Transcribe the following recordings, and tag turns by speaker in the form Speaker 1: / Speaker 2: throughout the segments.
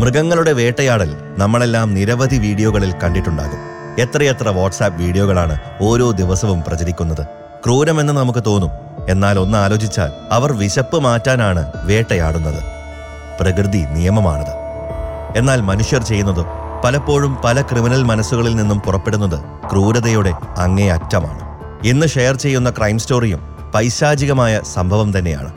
Speaker 1: മൃഗങ്ങളുടെ വേട്ടയാടൽ നമ്മളെല്ലാം നിരവധി വീഡിയോകളിൽ കണ്ടിട്ടുണ്ടാകും. എത്രയെത്ര വാട്സാപ്പ് വീഡിയോകളാണ് ഓരോ ദിവസവും പ്രചരിക്കുന്നത്. ക്രൂരമെന്ന് നമുക്ക് തോന്നും. എന്നാൽ ഒന്ന് ആലോചിച്ചാൽ അവർ വിശപ്പ് മാറ്റാനാണ് വേട്ടയാടുന്നത്. പ്രകൃതി നിയമമാണത്. എന്നാൽ മനുഷ്യർ ചെയ്യുന്നത് പലപ്പോഴും പല ക്രിമിനൽ മനസ്സുകളിൽ നിന്നും പുറപ്പെടുന്നത് ക്രൂരതയുടെ അങ്ങേയറ്റമാണ്. ഇന്ന് ഷെയർ ചെയ്യുന്ന ക്രൈം സ്റ്റോറിയും പൈശാചികമായ സംഭവം തന്നെയാണ്.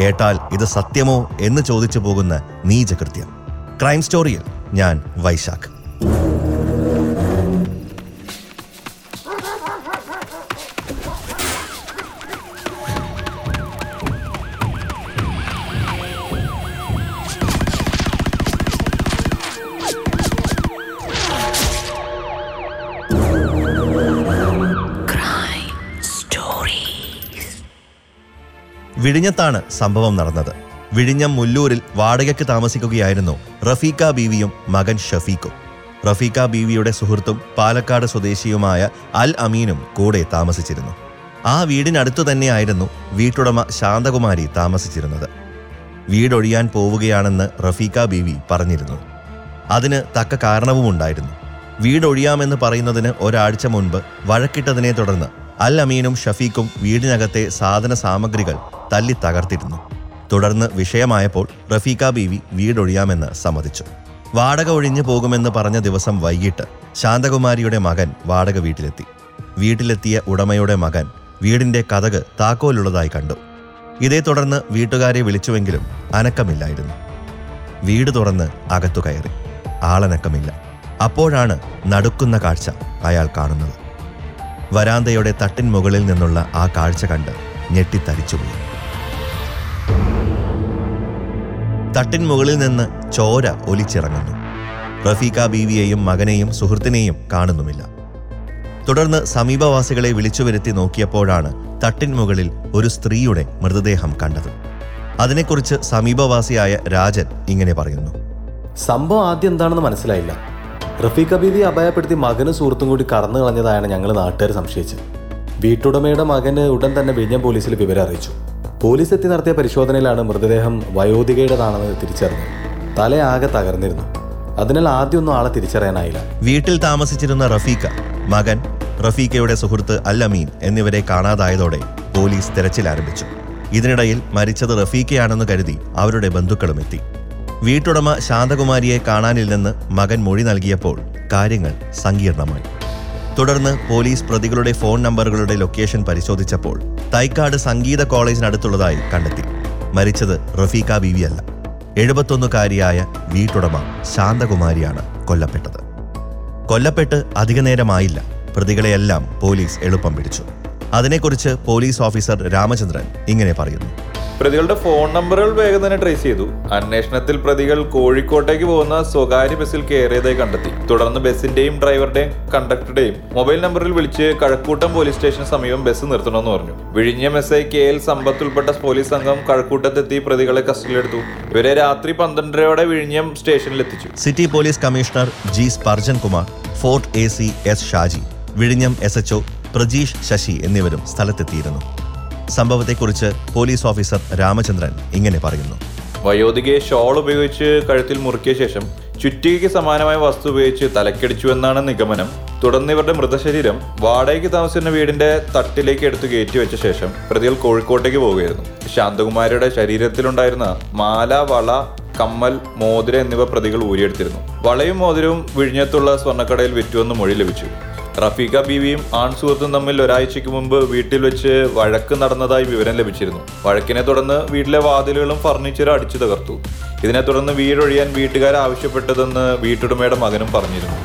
Speaker 1: കേട്ടാൽ ഇത് സത്യമോ എന്ന് ചോദിച്ചു പോകുന്ന നീചകൃത്യം. ക്രൈം സ്റ്റോറിയിൽ ഞാൻ വൈശാഖ്. വിഴിഞ്ഞത്താണ് സംഭവം നടന്നത്. വിഴിഞ്ഞം മുല്ലൂരിൽ വാടകയ്ക്ക് താമസിക്കുകയായിരുന്നു റഫീഖ ബീവിയും മകൻ ഷഫീഖും. റഫീഖ ബീവിയുടെ സുഹൃത്തും പാലക്കാട് സ്വദേശിയുമായ അൽ അമീനും കൂടെ താമസിച്ചിരുന്നു. ആ വീടിനടുത്തു തന്നെയായിരുന്നു വീട്ടുടമ ശാന്തകുമാരി താമസിച്ചിരുന്നത്. വീടൊഴിയാൻ പോവുകയാണെന്ന് റഫീഖ ബീവി പറഞ്ഞിരുന്നു. അതിന് തക്ക കാരണവുമുണ്ടായിരുന്നു. വീടൊഴിയാമെന്ന് പറയുന്നതിന് ഒരാഴ്ച മുൻപ് വഴക്കിട്ടതിനെ തുടർന്ന് അൽ അമീനും ഷഫീഖും വീടിനകത്തെ സാധന സാമഗ്രികൾ തല്ലി തകർത്തിരുന്നു. തുടർന്ന് വിഷയമായപ്പോൾ റഫീക്ക ബീവി വീടൊഴിയാമെന്ന് സമ്മതിച്ചു. വാടക ഒഴിഞ്ഞു പോകുമെന്ന് പറഞ്ഞ ദിവസം വൈകിട്ട് ശാന്തകുമാരിയുടെ മകൻ വാടക വീട്ടിലെത്തി. വീട്ടിലെത്തിയ ഉടമയുടെ മകൻ വീടിന്റെ കഥക് താക്കോലുള്ളതായി കണ്ടു. ഇതേ തുടർന്ന് വീട്ടുകാരെ വിളിച്ചുവെങ്കിലും അനക്കമില്ലായിരുന്നു. വീട് തുറന്ന് അകത്തു കയറി. ആളനക്കമില്ല. അപ്പോഴാണ് നടുക്കുന്ന കാഴ്ച അയാൾ കാണുന്നത്. വരാന്തയുടെ തട്ടിൻ മുകളിൽ നിന്നുള്ള ആ കാഴ്ച കണ്ട് ഞെട്ടിത്തരിച്ചുപോയി. തട്ടിൻ മുകളിൽ നിന്ന് ചോര ഒലിച്ചിറങ്ങുന്നു. റഫീഖ ബീവിയെയും മകനെയും സുഹൃത്തിനെയും കാണുന്നുമില്ല. തുടർന്ന് സമീപവാസികളെ വിളിച്ചു വരുത്തി നോക്കിയപ്പോഴാണ് തട്ടിൻ മുകളിൽ ഒരു സ്ത്രീയുടെ മൃതദേഹം കണ്ടത്. അതിനെക്കുറിച്ച് സമീപവാസിയായ രാജൻ ഇങ്ങനെ പറയുന്നു.
Speaker 2: സംഭവം ആദ്യം എന്താണെന്ന് മനസ്സിലായില്ല. റഫീഖ ബീവി അപായപ്പെടുത്തി മകനും സുഹൃത്തും കൂടി കടന്നു കളഞ്ഞതായാണ് ഞങ്ങൾ നാട്ടുകാർ സംശയിച്ചത്. വീട്ടുടമയുടെ മകന് ഉടൻ തന്നെ വിഴിഞ്ഞം പോലീസിൽ വിവരം അറിയിച്ചു. പോലീസ് എത്തി നടത്തിയ പരിശോധനയിലാണ് മൃതദേഹം വയോധികയുടേതാണെന്ന് തിരിച്ചറിഞ്ഞത്. തലയാകെ തകർന്നിരുന്നു. അതിനാൽ ആദ്യമൊന്നും ആളെ തിരിച്ചറിയാനായില്ല.
Speaker 1: വീട്ടിൽ താമസിച്ചിരുന്ന റഫീഖ മകൻ റഫീഖയുടെ സുഹൃത്ത് അൽ അമീൻ എന്നിവരെ കാണാതായതോടെ പോലീസ് തെരച്ചിൽ ആരംഭിച്ചു. ഇതിനിടയിൽ മരിച്ചത് റഫീഖയാണെന്ന് കരുതി അവരുടെ ബന്ധുക്കളും എത്തി. വീട്ടുടമ ശാന്തകുമാരിയെ കാണാനില്ലെന്ന് മകൻ മൊഴി നൽകിയപ്പോൾ കാര്യങ്ങൾ സങ്കീർണമായി. തുടർന്ന് പോലീസ് പ്രതികളുടെ ഫോൺ നമ്പറുകളുടെ ലൊക്കേഷൻ പരിശോധിച്ചപ്പോൾ തൈക്കാട് സംഗീത കോളേജിനടുത്തുള്ളതായി കണ്ടെത്തി. മരിച്ചത് റഫീഖ ബീവിയല്ല എഴുപത്തൊന്നുകാരിയായ വീട്ടുടമ ശാന്തകുമാരിയാണ് കൊല്ലപ്പെട്ടത്. കൊല്ലപ്പെട്ട് അധികനേരമായില്ല പ്രതികളെയെല്ലാം പോലീസ് എളുപ്പം പിടിച്ചു. അതിനെക്കുറിച്ച് പോലീസ് ഓഫീസർ രാമചന്ദ്രൻ ഇങ്ങനെ പറയുന്നു.
Speaker 3: പ്രതികളുടെ ഫോൺ നമ്പറുകൾ വേഗം തന്നെ ട്രേസ് ചെയ്തു. അന്വേഷണത്തിൽ പ്രതികൾ കോഴിക്കോട്ടേക്ക് പോകുന്ന സ്വകാര്യ ബസ്സിൽ കയറിയതായി കണ്ടെത്തി. തുടർന്ന് ബസ്സിന്റെയും ഡ്രൈവറുടെയും കണ്ടക്ടറുടെയും മൊബൈൽ നമ്പറിൽ വിളിച്ച് കഴക്കൂട്ടം പോലീസ് സ്റ്റേഷന് സമീപം ബസ് നിർത്തണമെന്ന് പറഞ്ഞു. വിഴിഞ്ഞം S I K L Sampath ഉൾപ്പെട്ട പോലീസ് സംഘം കഴക്കൂട്ടത്തെത്തി പ്രതികളെ കസ്റ്റഡിയിലെടുത്തു. ഇവരെ രാത്രി പന്ത്രണ്ടരയോടെ വിഴിഞ്ഞം സ്റ്റേഷനിലെത്തിച്ചു
Speaker 1: city police commissioner G Sparjan Kumar Fort A C S Shaji വിഴിഞ്ഞം എസ് എച്ച്ഒ പ്രജീഷ് ശശി എന്നിവരും സ്ഥലത്തെത്തിയിരുന്നു. സംഭവത്തെക്കുറിച്ച് പോലീസ് ഓഫീസർ രാമചന്ദ്രൻ ഇങ്ങനെ പറയുന്നു.
Speaker 3: വയോധികയെ ഷോൾ ഉപയോഗിച്ച് കഴുത്തിൽ മുറുക്കിയ ശേഷം ചുറ്റികയ്ക്ക് സമാനമായ വസ്തു ഉപയോഗിച്ച് തലക്കടിച്ചുവെന്നാണ് നിഗമനം. തുടർന്ന് ഇവരുടെ മൃതശരീരം വാടകയ്ക്ക് താമസിക്കുന്ന വീടിന്റെ തട്ടിലേക്ക് എടുത്തു കയറ്റിവെച്ച ശേഷം പ്രതികൾ കോഴിക്കോട്ടേക്ക് പോവുകയായിരുന്നു. ശാന്തകുമാരിയുടെ ശരീരത്തിലുണ്ടായിരുന്ന മാല വള കമ്മൽ മോതിര എന്നിവ പ്രതികൾ ഊരിയെടുത്തിരുന്നു. വളയും മോതിരവും വിഴിഞ്ഞത്തുള്ള സ്വർണക്കടയിൽ വിറ്റുവെന്ന് മൊഴി ലഭിച്ചു. റഫീഖ ബീവിയും ആൺ സുഹൃത്തും തമ്മിൽ ഒരാഴ്ചയ്ക്ക് മുമ്പ് വീട്ടിൽ വെച്ച് വഴക്ക് നടന്നതായി വിവരം ലഭിച്ചിരുന്നു. വഴക്കിനെ തുടർന്ന് വീട്ടിലെ വാതിലുകളും ഫർണിച്ചറും അടിച്ചു തകർത്തു. ഇതിനെ തുടർന്ന് വീടൊഴിയാൻ വീട്ടുകാർ ആവശ്യപ്പെട്ടതെന്ന് വീട്ടുടമയുടെ മകനും പറഞ്ഞിരുന്നു.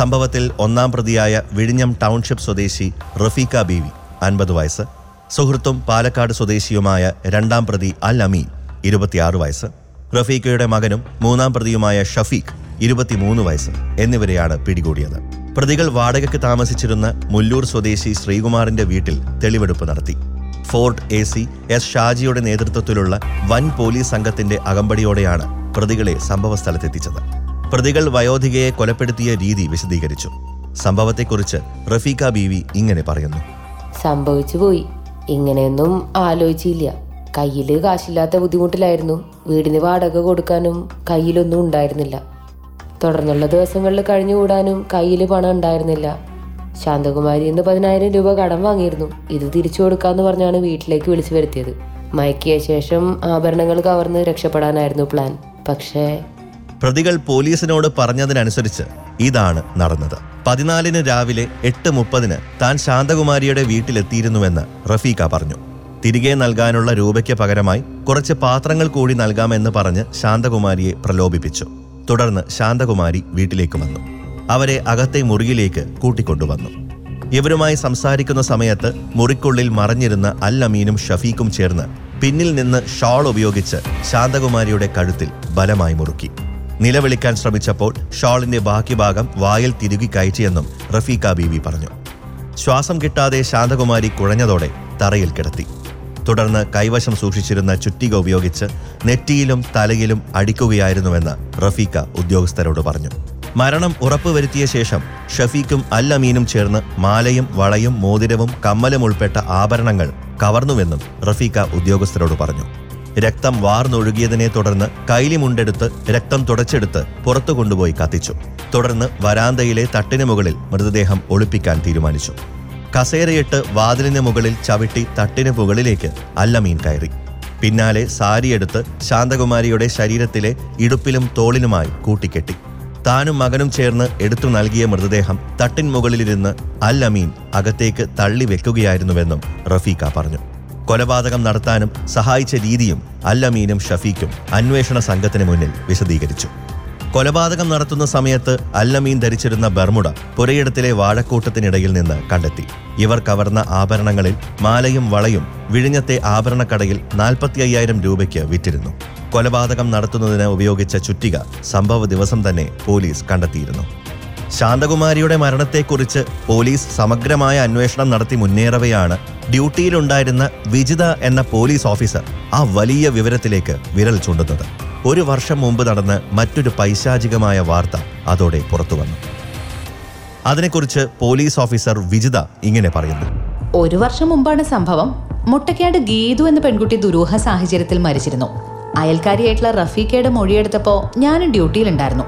Speaker 1: സംഭവത്തിൽ ഒന്നാം പ്രതിയായ വിഴിഞ്ഞം ടൗൺഷിപ്പ് സ്വദേശി റഫീഖ ബീവി അൻപത് വയസ്സ്. സുഹൃത്തും പാലക്കാട് സ്വദേശിയുമായ രണ്ടാം പ്രതി അൽ അമീൻ ഇരുപത്തിയാറ് വയസ്സ്. റഫീഖയുടെ മകനും മൂന്നാം പ്രതിയുമായ ഷഫീഖ് ഇരുപത്തിമൂന്ന് വയസ്സ് എന്നിവരെയാണ് പിടികൂടിയത്. പ്രതികൾ വാടകയ്ക്ക് താമസിച്ചിരുന്ന മുല്ലൂർ സ്വദേശി ശ്രീകുമാറിന്റെ വീട്ടിൽ തെളിവെടുപ്പ് നടത്തി. ഫോർട്ട് എ സി എസ് ഷാജിയുടെ നേതൃത്വത്തിലുള്ള വൻ പോലീസ് സംഘത്തിന്റെ അകമ്പടിയോടെയാണ് പ്രതികളെ സംഭവസ്ഥലത്തെത്തിച്ചത്. പ്രതികൾ വയോധികയെ കൊലപ്പെടുത്തിയ രീതി വിശദീകരിച്ചു. സംഭവത്തെക്കുറിച്ച് റഫീഖ ബീവി ഇങ്ങനെ പറയുന്നു.
Speaker 4: സംഭവിച്ചു പോയി. ഇങ്ങനെയൊന്നും ആലോചിച്ചില്ല. കയ്യിൽ കാശില്ലാത്ത ബുദ്ധിമുട്ടിലായിരുന്നു. വീടിന് വാടക കൊടുക്കാനും കയ്യിലൊന്നും ഉണ്ടായിരുന്നില്ല. തുടർന്നുള്ള ദിവസങ്ങളിൽ കഴിഞ്ഞുകൂടാനും കയ്യിൽ പണം ഉണ്ടായിരുന്നില്ല. ശാന്തകുമാരി ഇന്ന് പതിനായിരം രൂപ കടം വാങ്ങിയിരുന്നു. ഇത് തിരിച്ചു കൊടുക്കാന്ന് പറഞ്ഞാണ് വീട്ടിലേക്ക് വിളിച്ചു വരുത്തിയത്. മയക്കിയ ശേഷം ആഭരണങ്ങൾ കവർന്ന് രക്ഷപ്പെടാനായിരുന്നു പ്ലാൻ. പക്ഷേ
Speaker 1: പ്രതികൾ പോലീസിനോട് പറഞ്ഞതിനനുസരിച്ച് ഇതാണ് നടന്നത്. പതിനാലിന് രാവിലെ എട്ട് മുപ്പതിന് താൻ ശാന്തകുമാരിയുടെ വീട്ടിലെത്തിയിരുന്നുവെന്ന് റഫീഖ പറഞ്ഞു. തിരികെ നൽകാനുള്ള രൂപയ്ക്ക് പകരമായി കുറച്ച് പാത്രങ്ങൾ കൂടി നൽകാമെന്ന് പറഞ്ഞ് ശാന്തകുമാരിയെ പ്രലോഭിപ്പിച്ചു. തുടർന്ന് ശാന്തകുമാരി വീട്ടിലേക്ക് വന്നു. അവരെ അകത്തെ മുറിയിലേക്ക് കൂട്ടിക്കൊണ്ടുവന്നു ഇവരുമായി സംസാരിക്കുന്ന സമയത്ത് മുറിക്കുള്ളിൽ മറഞ്ഞിരുന്ന അൽ അമീനും ഷഫീഖും ചേർന്ന് പിന്നിൽ നിന്ന് ഷാൾ ഉപയോഗിച്ച് ശാന്തകുമാരിയുടെ കഴുത്തിൽ ബലമായി മുറുക്കി. നിലവിളിക്കാൻ ശ്രമിച്ചപ്പോൾ ഷാളിന്റെ ബാക്കി ഭാഗം വായിൽ തിരുകി കയറ്റിയെന്നും റഫീഖ ബീവി പറഞ്ഞു. ശ്വാസം കിട്ടാതെ ശാന്തകുമാരി കുഴഞ്ഞതോടെ തറയിൽ കിടത്തി. തുടർന്ന് കൈവശം സൂക്ഷിച്ചിരുന്ന ചുറ്റിക ഉപയോഗിച്ച് നെറ്റിയിലും തലയിലും അടിക്കുകയായിരുന്നുവെന്ന് റഫീഖ ഉദ്യോഗസ്ഥരോട് പറഞ്ഞു. മരണം ഉറപ്പുവരുത്തിയ ശേഷം ഷഫീഖും അൽ അമീനും ചേർന്ന് മാലയും വളയും മോതിരവും കമ്മലും ഉൾപ്പെട്ട ആഭരണങ്ങൾ കവർന്നുവെന്നും റഫീഖ ഉദ്യോഗസ്ഥരോട് പറഞ്ഞു. രക്തം വാർന്നൊഴുകിയതിനെ തുടർന്ന് കൈലി മുണ്ടെടുത്ത് രക്തം തുടച്ചെടുത്ത് പുറത്തു കൊണ്ടുപോയി കത്തിച്ചു. തുടർന്ന് വരാന്തയിലെ തട്ടിന് മുകളിൽ മൃതദേഹം ഒളിപ്പിക്കാൻ തീരുമാനിച്ചു. കസേരയിട്ട് വാതിലിന് മുകളിൽ ചവിട്ടി തട്ടിന് മുകളിലേക്ക് അല്ലമീൻ കയറി. പിന്നാലെ സാരിയെടുത്ത് ശാന്തകുമാരിയുടെ ശരീരത്തിലെ ഇടുപ്പിലും തോളിലുമായി കൂട്ടിക്കെട്ടി. താനും മകനും ചേർന്ന് എടുത്തു നൽകിയ മൃതദേഹം തട്ടിൻ മുകളിലിരുന്ന് അൽ അമീൻ അകത്തേക്ക് തള്ളി വെക്കുകയായിരുന്നുവെന്നും റഫീഖ പറഞ്ഞു. കൊലപാതകം നടത്താനും സഹായിച്ച രീതിയും അൽ അമീനും ഷഫീഖും അന്വേഷണ സംഘത്തിന് മുന്നിൽ വിശദീകരിച്ചു. കൊലപാതകം നടത്തുന്ന സമയത്ത് അല്ലമീൻ ധരിച്ചിരുന്ന ബർമുട പുരയിടത്തിലെ വാഴക്കൂട്ടത്തിനിടയിൽ നിന്ന് കണ്ടെത്തി. ഇവർ കവർന്ന ആഭരണങ്ങളിൽ മാലയും വളയും വിഴിഞ്ഞത്തെ ആഭരണക്കടയിൽ നാൽപ്പത്തി അയ്യായിരം രൂപയ്ക്ക് വിറ്റിരുന്നു. കൊലപാതകം നടത്തുന്നതിന് ഉപയോഗിച്ച ചുറ്റിക സംഭവ ദിവസം തന്നെ പോലീസ് കണ്ടെത്തിയിരുന്നു. ശാന്തകുമാരിയുടെ മരണത്തെക്കുറിച്ച് പോലീസ് സമഗ്രമായ അന്വേഷണം നടത്തി മുന്നേറവെയാണ് ഡ്യൂട്ടിയിലുണ്ടായിരുന്ന വിജിത എന്ന പോലീസ് ഓഫീസർ ആ വലിയ വിവരത്തിലേക്ക് വിരൽ ചൂണ്ടുന്നത്. ഒരു വർഷം മുമ്പ് നടന്ന് മറ്റൊരു പൈശാചികമായ വാർത്ത അതോടെ പുറത്തു വന്നു. അതിനെക്കുറിച്ച് പോലീസ് ഓഫീസർ വിജിത ഇങ്ങനെ പറയുന്നു.
Speaker 5: ഒരു വർഷം മുമ്പാണ് സംഭവം. മുട്ടക്കാട് ഗീതു എന്ന പെൺകുട്ടി ദുരൂഹ സാഹചര്യത്തിൽ മരിച്ചിരുന്നു. അയൽക്കാരിയായിട്ടുള്ള റഫീഖയുടെ മൊഴിയെടുത്തപ്പോൾ ഞാനും ഡ്യൂട്ടിയിലുണ്ടായിരുന്നു.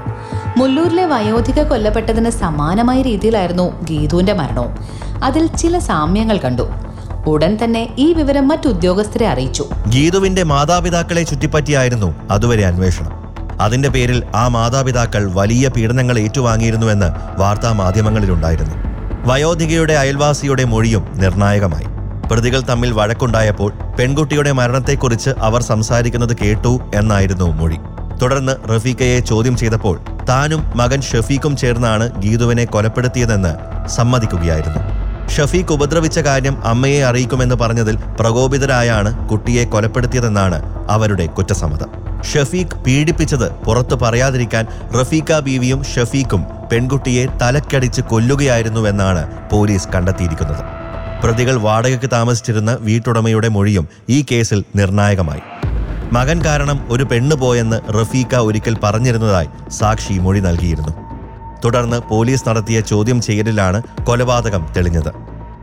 Speaker 5: മുല്ലൂരിലെ വയോധിക കൊല്ലപ്പെട്ടതിന് സമാനമായ രീതിയിലായിരുന്നു ഗീതുവിന്റെ മരണവും. അതിൽ ചില സാമ്യങ്ങൾ കണ്ടു. ഉടൻ തന്നെ ഈ വിവരം മറ്റു ഉദ്യോഗസ്ഥരെ അറിയിച്ചു.
Speaker 1: ഗീതുവിന്റെ മാതാപിതാക്കളെ ചുറ്റിപ്പറ്റിയായിരുന്നു അതുവരെ അന്വേഷണം. അതിന്റെ പേരിൽ ആ മാതാപിതാക്കൾ വലിയ പീഡനങ്ങൾ ഏറ്റുവാങ്ങിയിരുന്നുവെന്ന് വാർത്താ മാധ്യമങ്ങളിലുണ്ടായിരുന്നു. വയോധികയുടെ അയൽവാസിയുടെ മൊഴിയും നിർണായകമായി. പ്രതികൾ തമ്മിൽ വഴക്കുണ്ടായപ്പോൾ പെൺകുട്ടിയുടെ മരണത്തെക്കുറിച്ച് അവർ സംസാരിക്കുന്നത് കേട്ടു എന്നായിരുന്നു മൊഴി. തുടർന്ന് റഫീഖയെ ചോദ്യം ചെയ്തപ്പോൾ താനും മകൻ ഷഫീഖും ചേർന്നാണ് ഗീതുവിനെ കൊലപ്പെടുത്തിയതെന്ന് സമ്മതിക്കുകയായിരുന്നു. ഷഫീഖ് ഉപദ്രവിച്ച കാര്യം അമ്മയെ അറിയിക്കുമെന്ന് പറഞ്ഞതിൽ പ്രകോപിതരായാണ് കുട്ടിയെ കൊലപ്പെടുത്തിയതെന്നാണ് അവരുടെ കുറ്റസമ്മതം. ഷഫീഖ് പീഡിപ്പിച്ചത് പുറത്തു പറയാതിരിക്കാൻ റഫീഖ ബീവിയും ഷഫീഖും പെൺകുട്ടിയെ തലക്കടിച്ച് കൊല്ലുകയായിരുന്നുവെന്നാണ് പോലീസ് കണ്ടെത്തിയിരിക്കുന്നത്. പ്രതികൾ വാടകയ്ക്ക് താമസിച്ചിരുന്ന വീട്ടുടമയുടെ മൊഴിയും ഈ കേസിൽ നിർണായകമായി. മകൻ കാരണം ഒരു പെണ്ണ് പോയെന്ന് റഫീഖ ഒരിക്കൽ പറഞ്ഞിരുന്നതായി സാക്ഷി മൊഴി നൽകിയിരുന്നു. തുടർന്ന് പോലീസ് നടത്തിയ ചോദ്യം ചെയ്യലിലാണ് കൊലപാതകം തെളിഞ്ഞത്.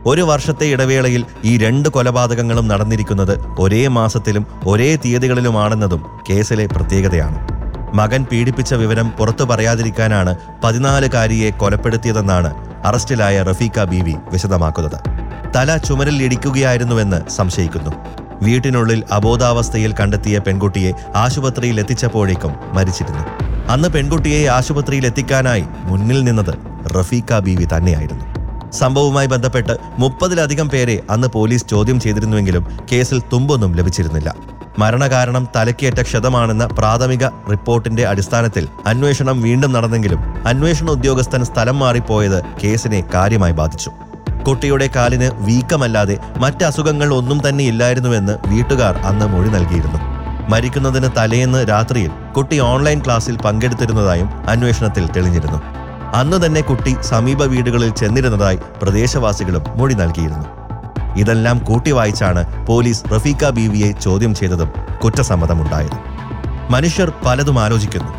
Speaker 1: ഒരു വർഷത്തെ ഇടവേളയിൽ ഈ രണ്ട് കൊലപാതകങ്ങളും നടന്നിരിക്കുന്നത് ഒരേ മാസത്തിലും ഒരേ തീയതികളിലുമാണെന്നതും കേസിലെ പ്രത്യേകതയാണ്. മകൻ പീഡിപ്പിച്ച വിവരം പുറത്തു പറയാതിരിക്കാനാണ് പതിനാലുകാരിയെ കൊലപ്പെടുത്തിയതെന്നാണ് അറസ്റ്റിലായ റഫീഖ ബീവി വിശദമാക്കുന്നത്. തല ചുമരിൽ ഇടിക്കുകയായിരുന്നുവെന്ന് സംശയിക്കുന്നു. വീട്ടിനുള്ളിൽ അബോധാവസ്ഥയിൽ കണ്ടെത്തിയ പെൺകുട്ടിയെ ആശുപത്രിയിൽ എത്തിച്ചപ്പോഴേക്കും മരിച്ചിരുന്നു. അന്ന് പെൺകുട്ടിയെ ആശുപത്രിയിൽ എത്തിക്കാനായി മുന്നിൽ നിന്നത് റഫീഖ ബീവി തന്നെയായിരുന്നു. സംഭവവുമായി ബന്ധപ്പെട്ട് മുപ്പതിലധികം പേരെ അന്ന് പോലീസ് ചോദ്യം ചെയ്തിരുന്നുവെങ്കിലും കേസിൽ തുമ്പൊന്നും ലഭിച്ചിരുന്നില്ല. മരണകാരണം തലക്കേറ്റ ക്ഷതമാണെന്ന പ്രാഥമിക റിപ്പോർട്ടിന്റെ അടിസ്ഥാനത്തിൽ അന്വേഷണം വീണ്ടും നടന്നെങ്കിലും അന്വേഷണ ഉദ്യോഗസ്ഥൻ സ്ഥലം മാറിപ്പോയത് കേസിനെ കാര്യമായി ബാധിച്ചു. കുട്ടിയുടെ കാലിന് വീക്കമല്ലാതെ മറ്റ് അസുഖങ്ങൾ ഒന്നും തന്നെ ഇല്ലായിരുന്നുവെന്ന് വീട്ടുകാർ അന്ന് മൊഴി നൽകിയിരുന്നു. മരിക്കുന്നതിന് തലേന്ന് രാത്രിയിൽ കുട്ടി ഓൺലൈൻ ക്ലാസ്സിൽ പങ്കെടുത്തിരുന്നതായും അന്വേഷണത്തിൽ തെളിഞ്ഞിരുന്നു. അന്ന് തന്നെ കുട്ടി സമീപ വീടുകളിൽ ചെന്നിരുന്നതായി പ്രദേശവാസികളും മൊഴി നൽകിയിരുന്നു. ഇതെല്ലാം കൂട്ടി വായിച്ചാണ് പോലീസ് റഫീഖ ബീവിയെ ചോദ്യം ചെയ്തതും കുറ്റസമ്മതമുണ്ടായത്. മനുഷ്യർ പലതും ആലോചിക്കുന്നു.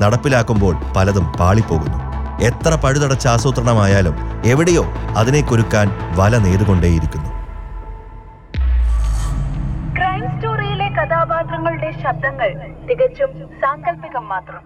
Speaker 1: നടപ്പിലാക്കുമ്പോൾ പലതും പാളിപ്പോകുന്നു. എത്ര പഴുതടച്ച ആസൂത്രണമായാലും എവിടെയോ അതിനെ കുരുക്കാൻ വല നെയ്തുകൊണ്ടേയിരിക്കുന്നു
Speaker 6: ശബ്ദങ്ങൾ തികച്ചും സാങ്കല്പികം മാത്രം.